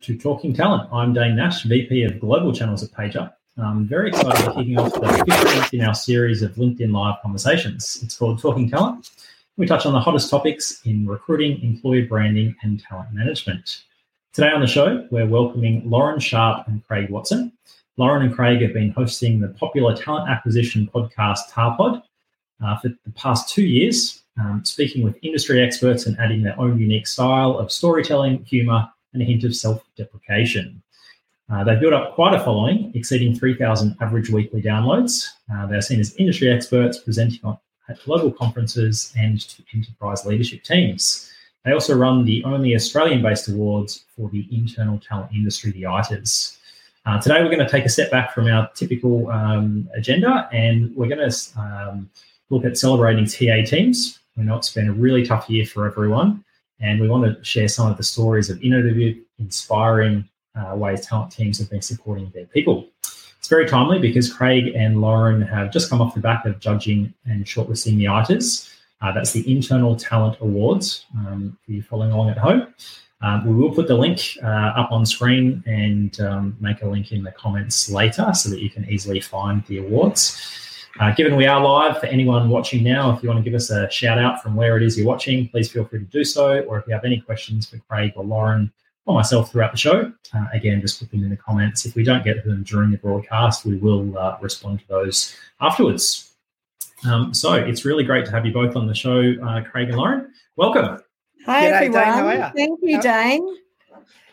To Talking Talent. I'm Dane Nash, VP of Global Channels at PageUp. I'm very excited to kicking off the 15th in our series of LinkedIn Live conversations. It's called Talking Talent. We touch on the hottest topics in recruiting, employee branding, and talent management. Today on the show, we're welcoming Lauren Sharp and Craig Watson. Lauren and Craig have been hosting the popular talent acquisition podcast TARPod uh, for the past two years um, speaking with industry experts and adding their own unique style of storytelling, humour, and a hint of self deprecation. Uh, they've built up quite a following, exceeding 3,000 average weekly downloads. Uh, they're seen as industry experts presenting on, at global conferences and to enterprise leadership teams. They also run the only Australian based awards for the internal talent industry, the ITAs. Uh, today, we're going to take a step back from our typical um, agenda and we're going to um, look at celebrating TA teams. We know it's been a really tough year for everyone, and we want to share some of the stories of innovative, inspiring uh, ways talent teams have been supporting their people. It's very timely because Craig and Lauren have just come off the back of judging and shortlisting the ITAs. Uh, that's the Internal Talent Awards. Um, for you following along at home, um, we will put the link uh, up on screen and um, make a link in the comments later so that you can easily find the awards. Uh, given we are live, for anyone watching now, if you want to give us a shout out from where it is you're watching, please feel free to do so. Or if you have any questions for Craig or Lauren or myself throughout the show, uh, again, just put them in the comments. If we don't get to them during the broadcast, we will uh, respond to those afterwards. Um, so it's really great to have you both on the show, uh, Craig and Lauren. Welcome. Hi, G'day, everyone. Dane, how are you? Thank you, Dane.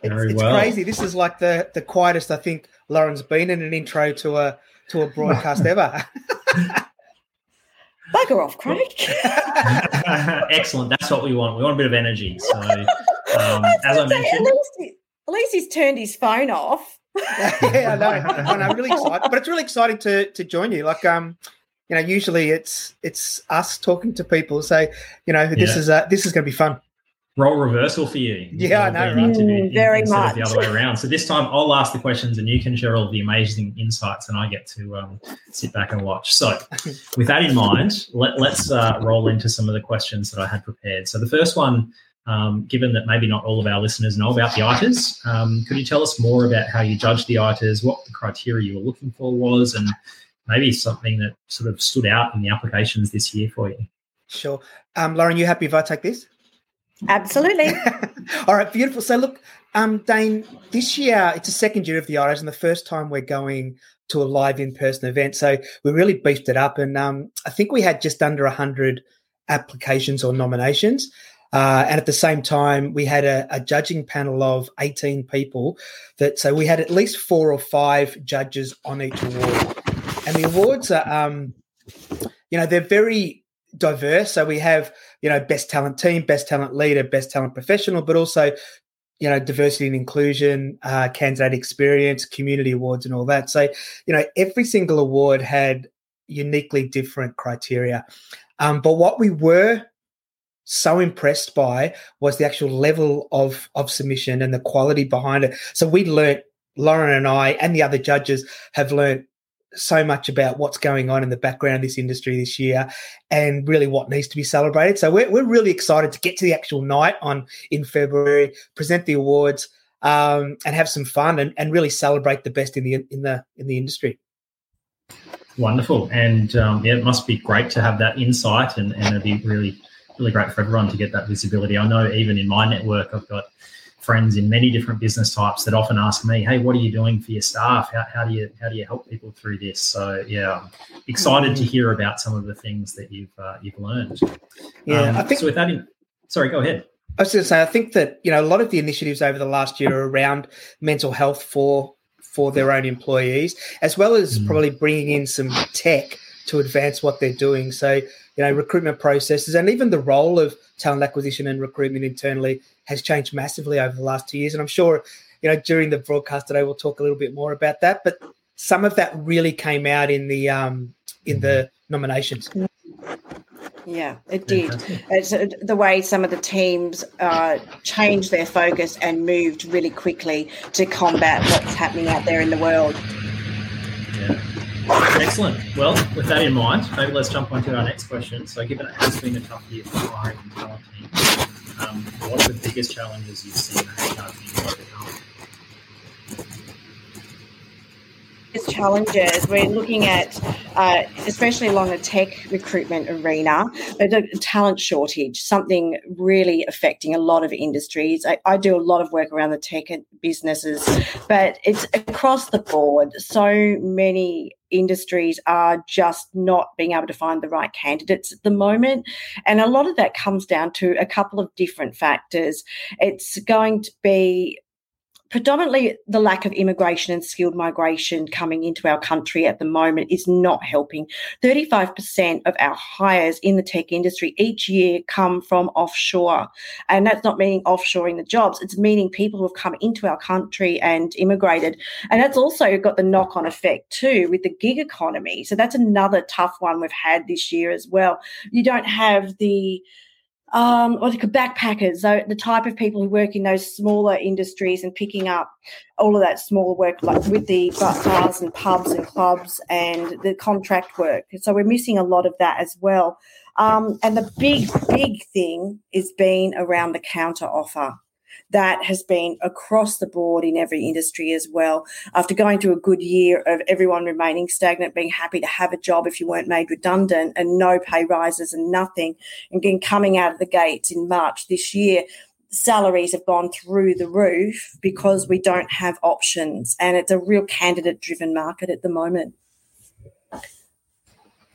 It's, it's well. crazy. This is like the the quietest I think Lauren's been in an intro to a to a broadcast ever. Bugger off, Craig. Excellent. That's what we want. We want a bit of energy. So, um, as I mentioned, at least, he, at least he's turned his phone off. yeah, I know. I know. Really excited, but it's really exciting to to join you. Like, um, you know, usually it's it's us talking to people. So, you know, this yeah. is uh, this is going to be fun role reversal for you. Yeah, I know, right? Mm, very much. the other way around. So this time I'll ask the questions and you can share all the amazing insights and I get to um, sit back and watch. So with that in mind, let, us uh, roll into some of the questions that I had prepared. So the first one, um, given that maybe not all of our listeners know about the ITAs, um, could you tell us more about how you judged the ITAs, what the criteria you were looking for was, and maybe something that sort of stood out in the applications this year for you? Sure. Um, Lauren, you happy if I take this? Absolutely. All right, beautiful. So, look, um, Dane, this year it's the second year of the ITAs and the first time we're going to a live in-person event. So we really beefed it up, and um, I think we had just under hundred applications or nominations. Uh, and at the same time, we had a, a, judging panel of 18 people. That so we had at least four or five judges on each award, and the awards are, um, you know, they're very diverse. So we have, you know, best talent team, best talent leader, best talent professional, but also, you know, diversity and inclusion, uh, candidate experience, community awards, and all that. So, you know, every single award had uniquely different criteria. Um, but what we were so impressed by was the actual level of of submission and the quality behind it. So we learned Lauren and I and the other judges have learned so much about what's going on in the background of this industry this year and really what needs to be celebrated. So we're, we're really excited to get to the actual night on in February, present the awards, um, and have some fun and, and really celebrate the best in the in the in the industry. Wonderful, and um, yeah, it must be great to have that insight, and, and it'd be really really great for everyone to get that visibility. I know even in my network, I've got friends in many different business types that often ask me, "Hey, what are you doing for your staff? How, how do you how do you help people through this?" So yeah, I'm excited to hear about some of the things that you've uh, you've learned. Yeah, um, I think so. With that, in, sorry, go ahead. I was going to say, I think that you know a lot of the initiatives over the last year are around mental health for for their own employees, as well as mm. probably bringing in some tech to advance what they're doing. So you know, recruitment processes and even the role of talent acquisition and recruitment internally has changed massively over the last two years. And I'm sure, you know, during the broadcast today, we'll talk a little bit more about that. But some of that really came out in the um, in the nominations. Yeah, it did. It's uh, the way some of the teams uh, changed their focus and moved really quickly to combat what's happening out there in the world. Excellent. Well, with that in mind, maybe let's jump on to our next question. So, given it has been a tough year for hiring and talent teams, um, what are the biggest challenges you've seen HR teams overcome? challenges. We're looking at, uh, especially along the tech recruitment arena, the talent shortage, something really affecting a lot of industries. I, I, do a lot of work around the tech businesses, but it's across the board. So many industries are just not being able to find the right candidates at the moment. And a lot of that comes down to a couple of different factors. It's going to be predominantly the lack of immigration and skilled migration coming into our country at the moment is not helping. 35% of our hires in the tech industry each year come from offshore. And that's not meaning offshoring the jobs, it's meaning people who have come into our country and immigrated. And that's also got the knock on effect too with the gig economy. So that's another tough one we've had this year as well. You don't have the um, or the backpackers, so the type of people who work in those smaller industries and picking up all of that smaller work, like with the bars and pubs and clubs and the contract work. So we're missing a lot of that as well. Um, and the big, big thing is being around the counter offer that has been across the board in every industry as well. After going through a good year of everyone remaining stagnant, being happy to have a job if you weren't made redundant, and no pay rises and nothing, and then coming out of the gates in March this year, salaries have gone through the roof because we don't have options, and it's a real candidate driven market at the moment.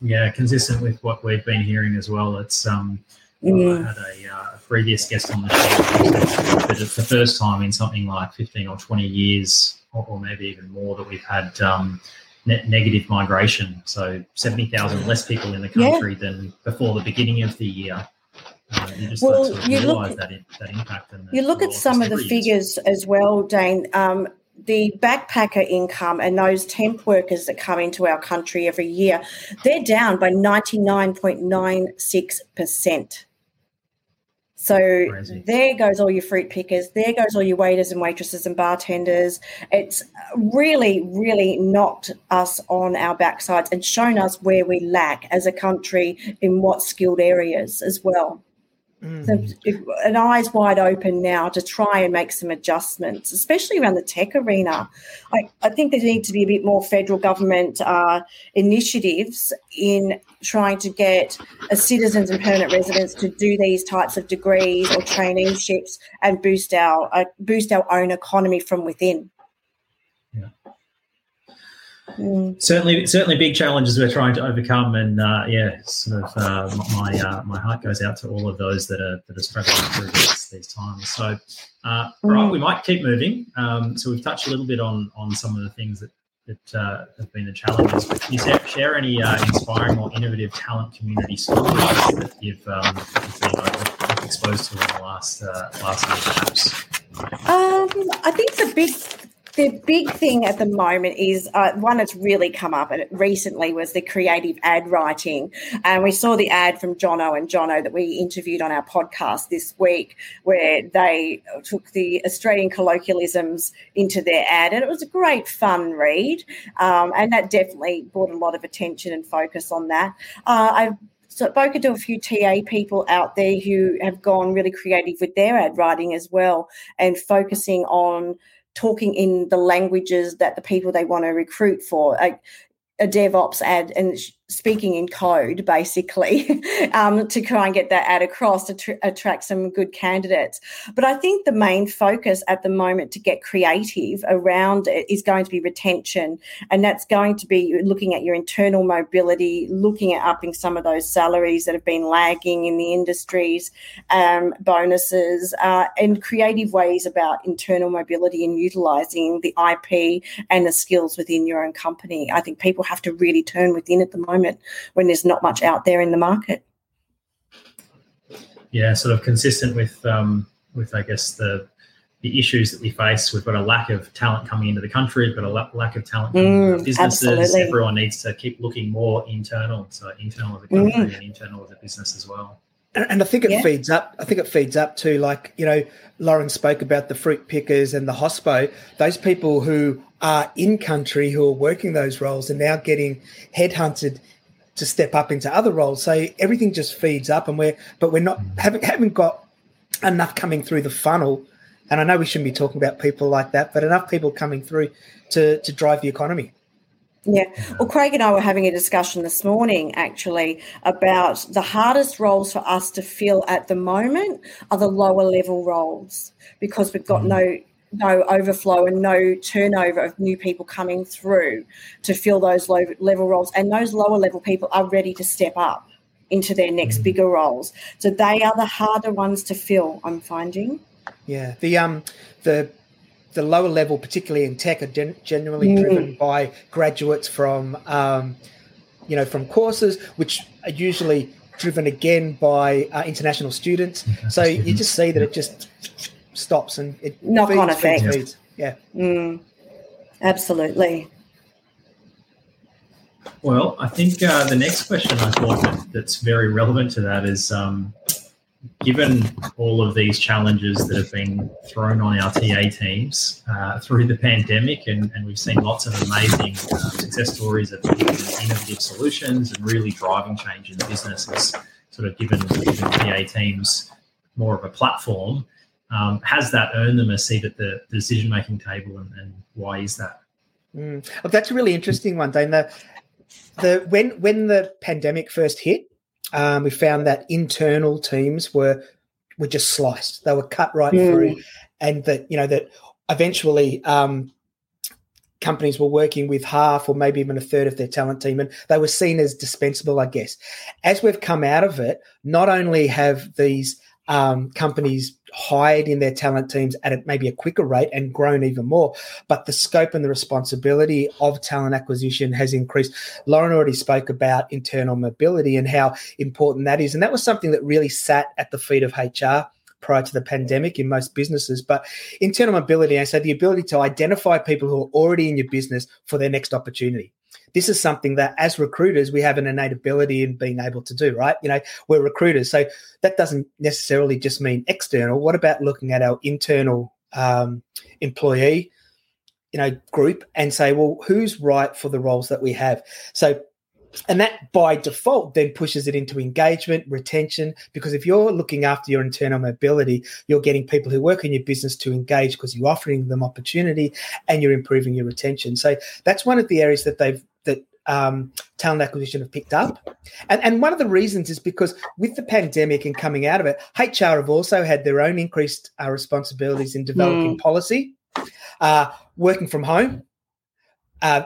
Yeah, consistent with what we've been hearing as well. It's um, Mm. I had a, uh, a, previous guest on the show but it's the first time in something like 15 or 20 years, or, or maybe even more, that we've had um, net negative migration. So 70,000 less people in the country yeah. than before the beginning of the year. Uh, you just well, sort of you look, that, that impact. you look at some of the figures as well, Dane. Um, the backpacker income and those temp workers that come into our country every year, they're down by 99.96%. So Crazy. there goes all your fruit pickers. There goes all your waiters and waitresses and bartenders. It's really, really knocked us on our backsides and shown us where we lack as a country in what skilled areas as well. Mm. So if, an eyes wide open now to try and make some adjustments, especially around the tech arena. I, I think there needs to be a bit more federal government uh, initiatives in trying to get citizens and permanent residents to do these types of degrees or traineeships and boost our uh, boost our own economy from within. Mm. Certainly, certainly, big challenges we're trying to overcome, and uh, yeah, sort of uh, my uh, my heart goes out to all of those that are that are struggling through these, these times. So, uh, right, we might keep moving. Um, so we've touched a little bit on on some of the things that that uh, have been the challenges. But can you share any uh, inspiring or innovative talent community stories that you've, um, been exposed to in the last uh, last year, perhaps? Um, I think the big the big thing at the moment is uh, one that's really come up recently was the creative ad writing. And we saw the ad from Jono and Jono that we interviewed on our podcast this week, where they took the Australian colloquialisms into their ad. And it was a great fun read. Um, and that definitely brought a lot of attention and focus on that. Uh, I've spoken to a few TA people out there who have gone really creative with their ad writing as well and focusing on talking in the languages that the people they want to recruit for. A, a DevOps ad and speaking in code basically um, to try and get that ad across to tr- attract some good candidates. But i think the main focus at the moment to get creative around it is going to be retention and that's going to be looking at your internal mobility looking at upping some of those salaries that have been lagging in the industries um, bonuses uh, and creative ways about internal mobility and utilizing the ip and the skills within your own company. I think people have to really turn within at the moment moment when there's not much out there in the market. Yeah, sort of consistent with um, with I guess the the issues that we face. We've got a lack of talent coming into the country. We've got a lack of talent coming mm, into businesses. Absolutely. Everyone needs to keep looking more internal, so internal of the country mm. and internal of the business as well. And, and I think it yeah. feeds up. I think it feeds up to like you know, Lauren spoke about the fruit pickers and the hospo. Those people who are in country who are working those roles are now getting headhunted to step up into other roles. So everything just feeds up, and we're but we're not haven't haven't got enough coming through the funnel. And I know we shouldn't be talking about people like that, but enough people coming through to to drive the economy. Yeah. Well, Craig and I were having a discussion this morning actually about the hardest roles for us to fill at the moment are the lower level roles because we've got mm. no no overflow and no turnover of new people coming through to fill those low level roles. And those lower level people are ready to step up into their next bigger roles. So they are the harder ones to fill i'm finding. Yeah the um the the lower level particularly in tech are gen- generally mm. driven by graduates from um you know from courses which are usually driven again by uh, international students. So you just see that it just stops and it knock feeds, on effect. Feeds, feeds. Yeah. Mm, absolutely. Well, I think uh, the next question I thought that, that's very relevant to that is um, given all of these challenges that have been thrown on our TA teams uh, through the pandemic, and, and, we've seen lots of amazing uh, success stories of innovative solutions and really driving change in the business has sort of given, given TA teams more of a platform. Um, has that earned them a seat at the decision making table, and, and, why is that? Mm. Well, that's a really interesting one, Dane. The, the when when the pandemic first hit, um, we found that internal teams were were just sliced. They were cut right mm. through, and that you know that eventually um, companies were working with half or maybe even a third of their talent team, and they were seen as dispensable, I guess. As we've come out of it, not only have these um, companies hired in their talent teams at a, maybe a quicker rate and grown even more. But the scope and the responsibility of talent acquisition has increased. Lauren already spoke about internal mobility and how important that is. And that was something that really sat at the feet of HR prior to the pandemic in most businesses. But internal mobility, I say the ability to identify people who are already in your business for their next opportunity this is something that as recruiters we have an innate ability in being able to do right? You know we're recruiters so that doesn't necessarily just mean external. What about looking at our internal um, employee you know group and say well who's right for the roles that we have? So and that by default then pushes it into engagement retention because if you're looking after your internal mobility you're getting people who work in your business to engage because you're offering them opportunity and you're improving your retention. So that's one of the areas that they've um, talent acquisition have picked up. And, and one of the reasons is because with the pandemic and coming out of it, HR have also had their own increased uh, responsibilities in developing mm. policy, uh, working from home, uh,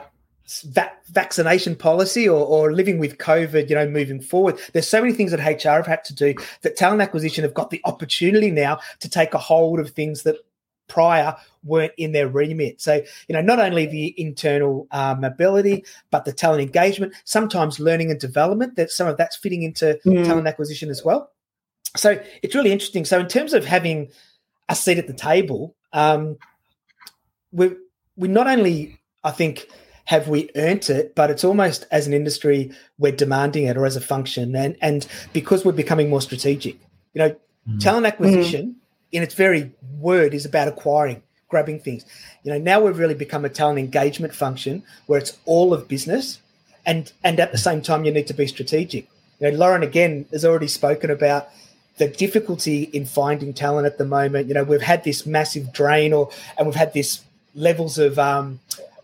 va- vaccination policy, or, or living with COVID, you know, moving forward. There's so many things that HR have had to do that talent acquisition have got the opportunity now to take a hold of things that prior weren't in their remit. So, you know, not only the internal uh, mobility, but the talent engagement, sometimes learning and development, that some of that's fitting into mm. talent acquisition as well. So it's really interesting. So in terms of having a seat at the table, um, we we not only, I think, have we earned it, but it's almost as an industry we're demanding it or as a function, and and because we're becoming more strategic. You know, mm. talent acquisition mm in its very word is about acquiring, grabbing things. You know, now we've really become a talent engagement function where it's all of business, and and at the same time you need to be strategic. You know, Lauren again has already spoken about the difficulty in finding talent at the moment. You know, we've had this massive drain, or and we've had this levels of um,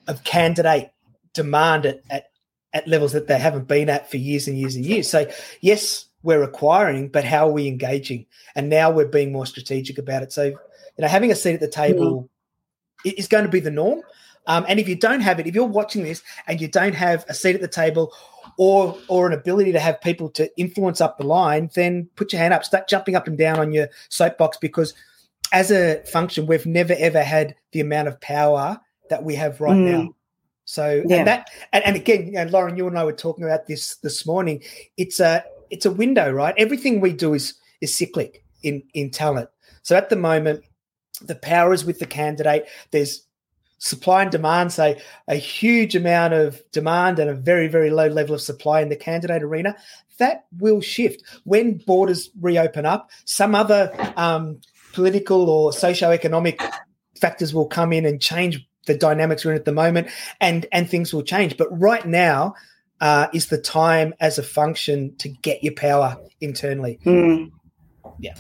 of candidate demand at, at at levels that they haven't been at for years and years and years. So yes, we're acquiring, but how are we engaging? And now we're being more strategic about it. So, you know, having a seat at the table. Is going to be the norm. Um, and if you don't have it, if you're watching this and you don't have a seat at the table or or an ability to have people to influence up the line, then put your hand up, start jumping up and down on your soapbox because as a function, we've never ever had the amount of power that we have right mm. now. So yeah. and that and, and again, you know, Lauren, you and I were talking about this this morning. It's a it's a window, right? Everything we do is is cyclic in in talent. So at the moment, the power is with the candidate. There's supply and demand, say a huge amount of demand and a very, very low level of supply in the candidate arena. That will shift when borders reopen up. Some other um, political or socio-economic factors will come in and change the dynamics we're in at the moment, and and things will change. But right now, uh, is the time as a function to get your power internally. Mm. Yeah.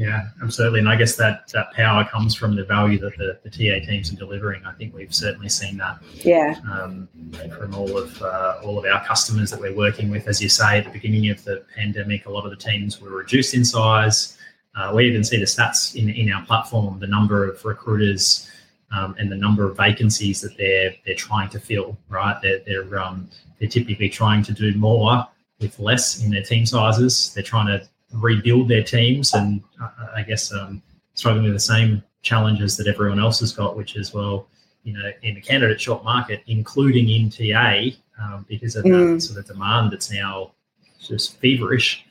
Yeah, absolutely. And I guess that, that power comes from the value that the, the TA teams are delivering. I think we've certainly seen that. Yeah. Um, from all of uh, all of our customers that we're working with, as you say, at the beginning of the pandemic, a lot of the teams were reduced in size. Uh, we even see the stats in, in our platform, the number of recruiters um, and the number of vacancies that they're they're trying to fill. Right, they're they're um, they're typically trying to do more with less in their team sizes. They're trying to rebuild their teams and uh, I guess um, struggling with the same challenges that everyone else has got, which is well, you know, in the candidate short market, including in TA, um, because of mm. that sort of demand that's now just feverish,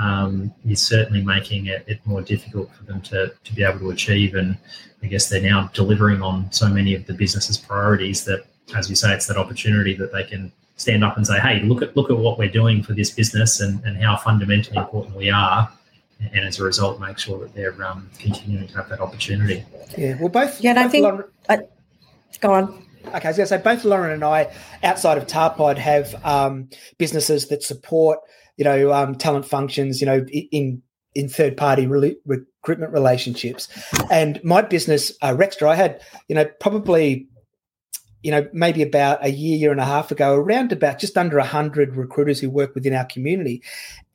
um, is certainly making it, it, more difficult for them to, to be able to achieve. And I guess they're now delivering on so many of the business's priorities that, as you say, it's that opportunity that they can stand up and say, "Hey, look at look at what we're doing for this business and, and how fundamentally important we are." And as a result, make sure that they're um, continuing to have that opportunity. Yeah, well, both. Yeah, and I think. Lauren, uh, go on. Okay, I was going to say both Lauren and I, outside of Tarpod, have um, businesses that support, you know, um, talent functions, you know, in in third party re- recruitment relationships. And my business, uh, Rextra, I had, you know, probably you know, maybe about a year, year and a half ago, around about just under 100 recruiters who work within our community.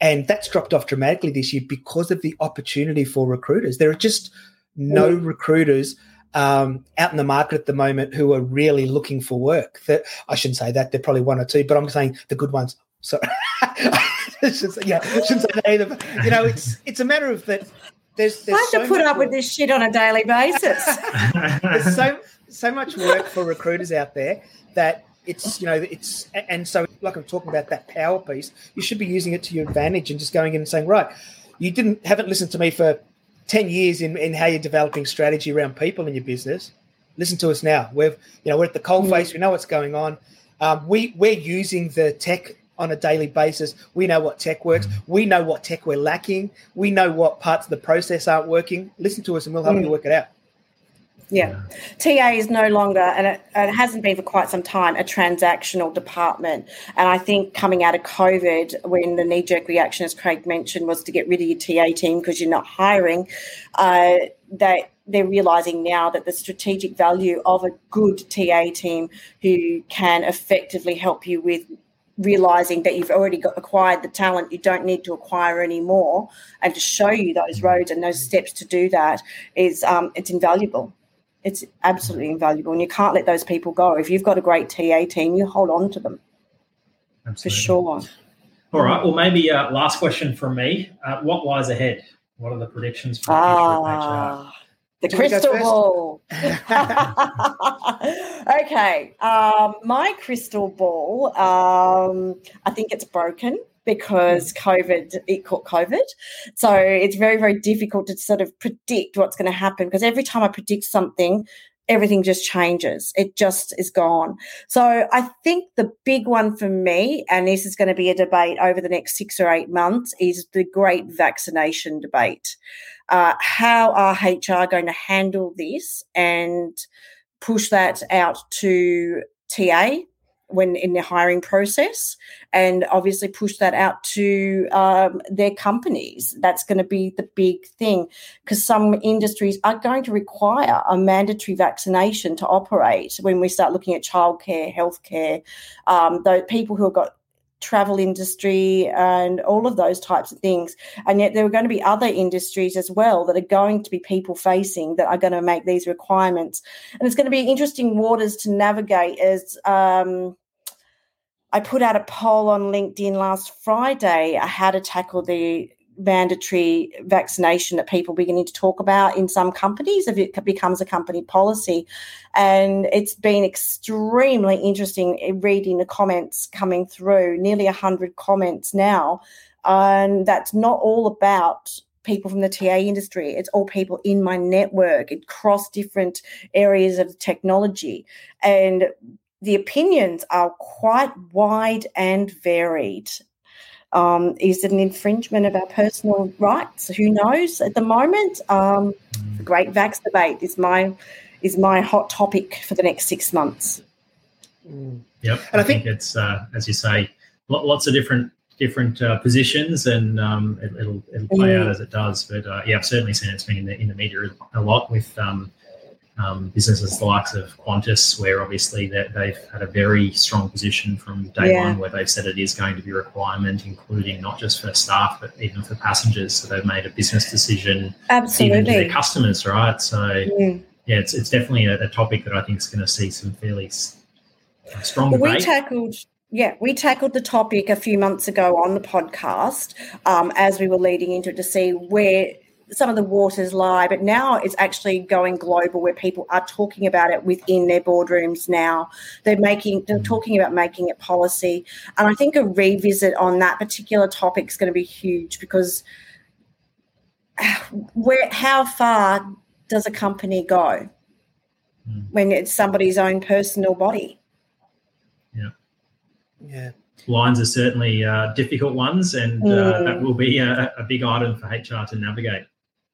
And that's dropped off dramatically this year because of the opportunity for recruiters. There are just no mm. recruiters um, out in the market at the moment who are really looking for work. That I shouldn't say that. They're probably one or two, but I'm saying the good ones. So, yeah, I shouldn't say that either. But, you know, it's it's a matter of that. There's, there's I have so to put up work. with this shit on a daily basis. there's so so much work for recruiters out there that it's you know it's and so like I'm talking about that power piece, you should be using it to your advantage and just going in and saying, right, you didn't haven't listened to me for ten years in, in how you're developing strategy around people in your business. Listen to us now. We've you know we're at the cold mm. face. We know what's going on. Um, we we're using the tech on a daily basis. We know what tech works. Mm. We know what tech we're lacking. We know what parts of the process aren't working. Listen to us, and we'll help mm. you work it out. Yeah. TA is no longer, and it, it, hasn't been for quite some time, a transactional department. And I think coming out of COVID, when the knee jerk reaction, as Craig mentioned, was to get rid of your TA team because you're not hiring, uh, that they're realizing now that the strategic value of a good TA team who can effectively help you with realizing that you've already got acquired the talent you don't need to acquire anymore and to show you those roads and those steps to do that is um, it's invaluable it's absolutely invaluable, and you can't let those people go. If you've got a great TA team, you hold on to them absolutely. for sure. All right. Well, maybe uh, last question from me. Uh, what lies ahead? What are the predictions for the future ah, The crystal ball. okay. Um, my crystal ball, um, I think it's broken because COVID, it caught COVID. So it's very, very difficult to sort of predict what's going to happen because every time I predict something, everything just changes. It just is gone. So I think the big one for me, and this is going to be a debate over the next six or eight months, is the great vaccination debate. Uh, how are HR going to handle this and push that out to TA when in the hiring process and obviously push that out to um, their companies. That's going to be the big thing because some industries are going to require a mandatory vaccination to operate when we start looking at childcare healthcare um, the people who have got travel industry and all of those types of things. And yet there are going to be other industries as well that are going to be people facing that are going to make these requirements. And it's going to be interesting waters to navigate as um, I put out a poll on LinkedIn last Friday how to tackle the mandatory vaccination that people are beginning to talk about in some companies if it becomes a company policy and it's been extremely interesting reading the comments coming through nearly 100 comments now and that's not all about people from the TA industry. It's all people in my network across different areas of technology. And the opinions are quite wide and varied. Um, is it an infringement of our personal rights? Who knows at the moment? Um, the great vax debate is my is my hot topic for the next six months. Yep, and I, I think, think, it's uh, as you say, lots of different different uh, positions, and um, it, will it'll play Mm. out as it does. But uh, yeah, I've certainly seen it's been in the in the media a lot with um, um, businesses the likes of Qantas, where obviously they've had a very strong position from day Yeah. one, where they've said it is going to be a requirement, including not just for staff but even for passengers. So they've made a business decision even to their customers, right? So Mm. yeah, it's it's definitely a, a topic that I think is going to see some fairly strong Well, we tackled, yeah, we tackled the topic a few months ago on the podcast um, as we were leading into it to see where some of the waters lie. But now it's actually going global, where people are talking about it within their boardrooms. Now they're making, they're talking about making it policy, and I think a revisit on that particular topic is going to be huge because where, how far does a company go Mm. when it's somebody's own personal body? Yeah. Yeah lines are certainly uh, difficult ones, and uh, Mm. that will be a, a big item for HR to navigate.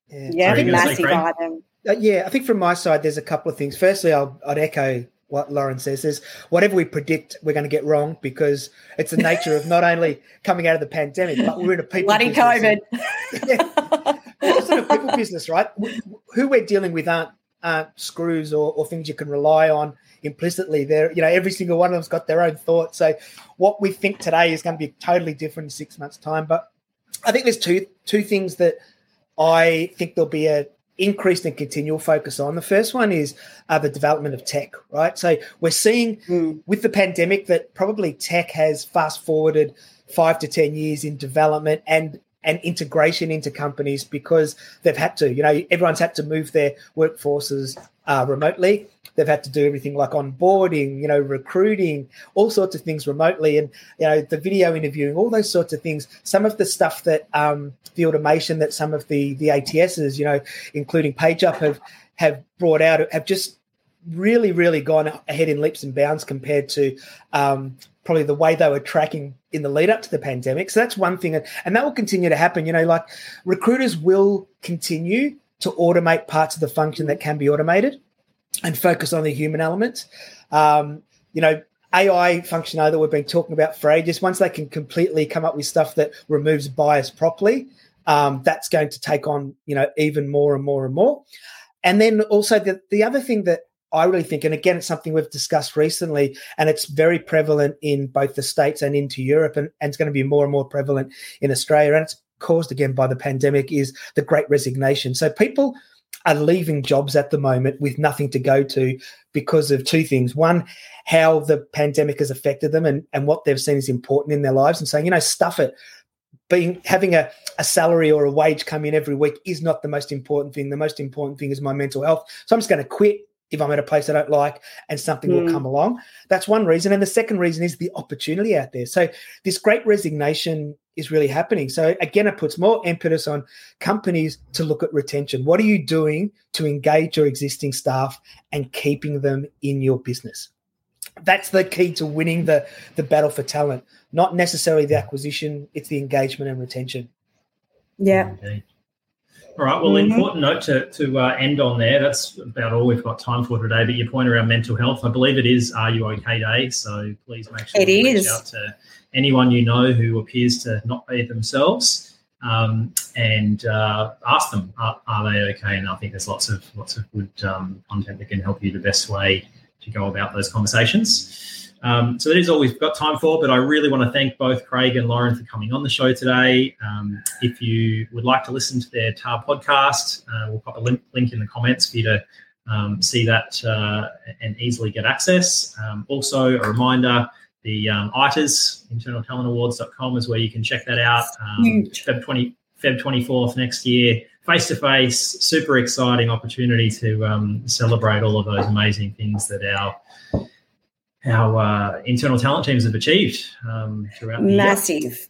Yeah. Yeah, Sorry, you gonna massive Craig? item. Uh, yeah, I think from my side, there's a couple of things. Firstly, I'll, I'd echo what Lauren says. is whatever we predict, we're going to get wrong because it's the nature of not only coming out of the pandemic, but we're in a people Bloody business. COVID. Yeah. We're also in a people business, right? Who we're dealing with aren't, aren't screws or, or things you can rely on implicitly. They're, you know, every single one of them's got their own thoughts. So what we think today is going to be totally different in six months' time. But I think there's two two things that I think there'll be a increased and continual focus on. The first one is uh, the development of tech, right? So we're seeing Mm. with the pandemic that probably tech has fast forwarded five to ten years in development and and integration into companies because they've had to. You know, everyone's had to move their workforces uh, remotely. They've had to do everything like onboarding, you know, recruiting, all sorts of things remotely, and you know, the video interviewing, all those sorts of things. Some of the stuff that um, the automation that some of the the ATSs, you know, including PageUp, have have brought out have just really, really gone ahead in leaps and bounds compared to um, probably the way they were tracking in the lead up to the pandemic. So that's one thing, and, that will continue to happen. You know, like recruiters will continue to automate parts of the function that can be automated and focus on the human element. Um, you know, AI functionality that we've been talking about for ages, once they can completely come up with stuff that removes bias properly, um, that's going to take on, you know, even more and more and more. And then also the, the other thing that I really think, and again, it's something we've discussed recently, and it's very prevalent in both the States and into Europe, and, and it's going to be more and more prevalent in Australia. And it's caused again by the pandemic, is the great resignation. So people are leaving jobs at the moment with nothing to go to because of two things. One, how the pandemic has affected them and, and what they've seen is important in their lives and saying, you know, stuff it. Being having a, a salary or a wage come in every week is not the most important thing. The most important thing is my mental health. So I'm just going to quit if I'm at a place I don't like and something will Mm. come along. That's one reason. And the second reason is the opportunity out there. So this great resignation is really happening. So again, it puts more impetus on companies to look at retention. What are you doing to engage your existing staff and keeping them in your business? That's the key to winning the, the battle for talent, not necessarily the acquisition, it's the engagement and retention. Yeah. Indeed. All right. Well, Mhm. important note to, to uh, end on there. That's about all we've got time for today. But your point around mental health, I believe it is Are You OK Day. So please make sure It you reach out to anyone you know who appears to not be themselves um, and uh, ask them, are, are they okay? And I think there's lots of lots of good um, content that can help you the best way to go about those conversations. Um, so that is all we've got time for, but I really want to thank both Craig and Lauren for coming on the show today. Um, if you would like to listen to their TAR podcast, uh, we'll pop a link, link in the comments for you to um, see that uh, and easily get access. Um, also, a reminder the um, ITAS, internaltalentawards.com, is where you can check that out. Um, Feb, 20, Feb 24th next year, face to face, super exciting opportunity to um, celebrate all of those amazing things that our our uh, internal talent teams have achieved um, throughout the year. Massive.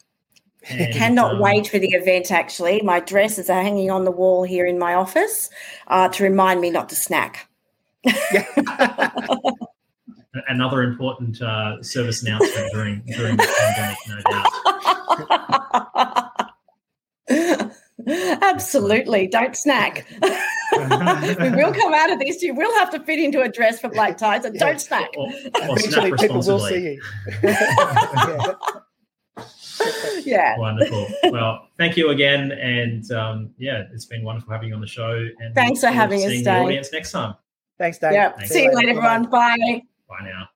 And, Cannot um, wait for the event, actually. My dresses are hanging on the wall here in my office uh, to remind me not to snack. Another important uh, service announcement during during the pandemic, no doubt. Absolutely. Don't snack. we will come out of this. You will have to fit into a dress for black ties and don't snack. Or, or snack people will responsibly. see you. Yeah. yeah. Wonderful. Well, thank you again, and um, yeah, it's been wonderful having you on the show. And Thanks for having us, Dave. Dave. audience next time. Thanks, Dave. Yeah. See you later, everyone. Bye. Bye now.